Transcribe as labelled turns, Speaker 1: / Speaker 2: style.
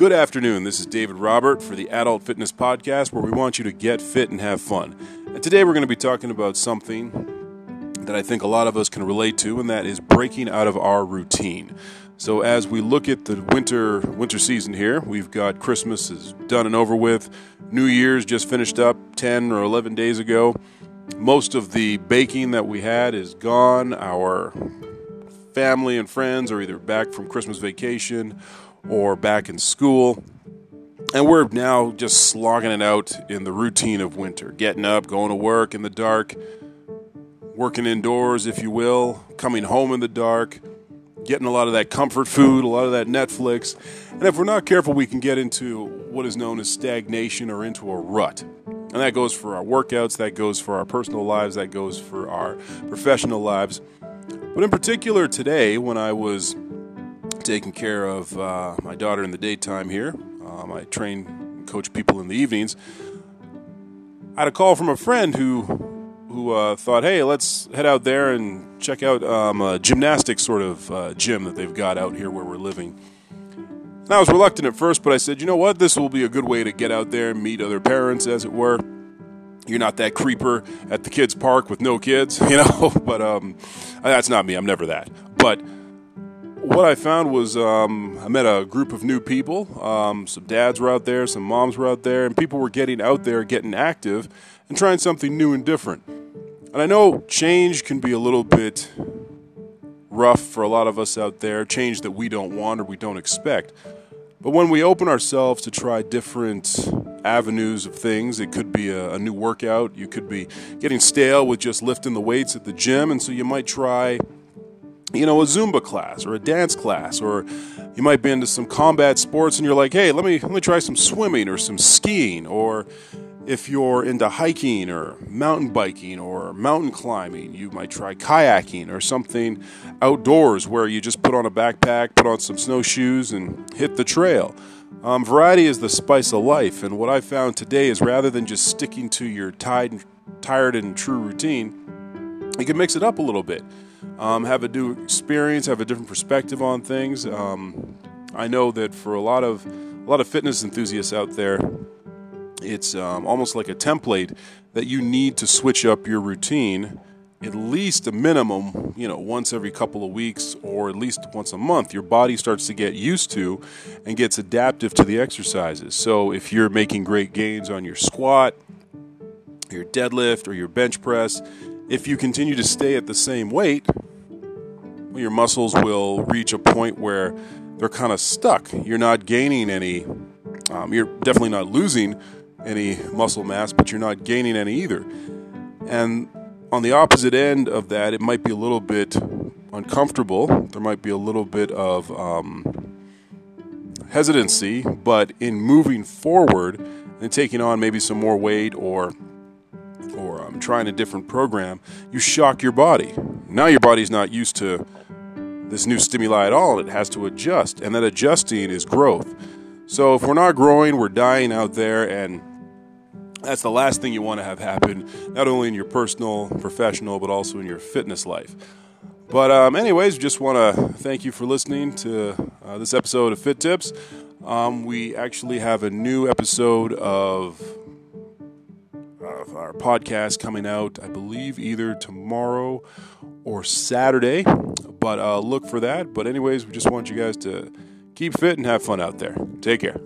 Speaker 1: Good afternoon. This is David Robert for the Adult Fitness Podcast, where we want you to get fit and have fun. And today we're going to be talking about something that I think a lot of us can relate to, and that is breaking out of our routine. So as we look at the winter winter season here, we've got Christmas is done and over with. New Year's just finished up 10 or 11 days ago. Most of the baking that we had is gone. Our family and friends are either back from Christmas vacation or back in school. And we're now just slogging it out in the routine of winter getting up, going to work in the dark, working indoors, if you will, coming home in the dark, getting a lot of that comfort food, a lot of that Netflix. And if we're not careful, we can get into what is known as stagnation or into a rut. And that goes for our workouts, that goes for our personal lives, that goes for our professional lives. But in particular, today, when I was taking care of uh, my daughter in the daytime here. Um, I train and coach people in the evenings. I had a call from a friend who who uh, thought, "Hey, let's head out there and check out um, a gymnastics sort of uh, gym that they've got out here where we're living." And I was reluctant at first, but I said, "You know what? This will be a good way to get out there and meet other parents, as it were." You're not that creeper at the kids' park with no kids, you know. but um, that's not me. I'm never that. But what I found was um, I met a group of new people. Um, some dads were out there, some moms were out there, and people were getting out there, getting active, and trying something new and different. And I know change can be a little bit rough for a lot of us out there, change that we don't want or we don't expect. But when we open ourselves to try different avenues of things, it could be a, a, new workout, you could be getting stale with just lifting the weights at the gym, and so you might try you know, a Zumba class or a dance class, or you might be into some combat sports and you're like, hey, let me let me try some swimming or some skiing, or if you're into hiking or mountain biking or mountain climbing, you might try kayaking or something outdoors where you just put on a backpack, put on some snowshoes, and hit the trail. Um, variety is the spice of life, and what I found today is rather than just sticking to your tired, tired and true routine, you can mix it up a little bit um, have a new experience, have a different perspective on things. Um, I know that for a lot of a lot of fitness enthusiasts out there, it's um, almost like a template that you need to switch up your routine at least a minimum, you know, once every couple of weeks or at least once a month, your body starts to get used to and gets adaptive to the exercises. So if you're making great gains on your squat, your deadlift, or your bench press, if you continue to stay at the same weight, your muscles will reach a point where they're kind of stuck. You're not gaining any, um, you're definitely not losing any muscle mass, but you're not gaining any either. And on the opposite end of that, it might be a little bit uncomfortable. There might be a little bit of um, hesitancy, but in moving forward and taking on maybe some more weight or or um, trying a different program, you shock your body. Now your body's not used to this new stimuli at all. It has to adjust, and that adjusting is growth. So if we're not growing, we're dying out there, and that's the last thing you want to have happen, not only in your personal, professional, but also in your fitness life. But, um, anyways, just want to thank you for listening to uh, this episode of Fit Tips. Um, we actually have a new episode of our podcast coming out, I believe, either tomorrow or Saturday. But uh, look for that. But, anyways, we just want you guys to keep fit and have fun out there. Take care.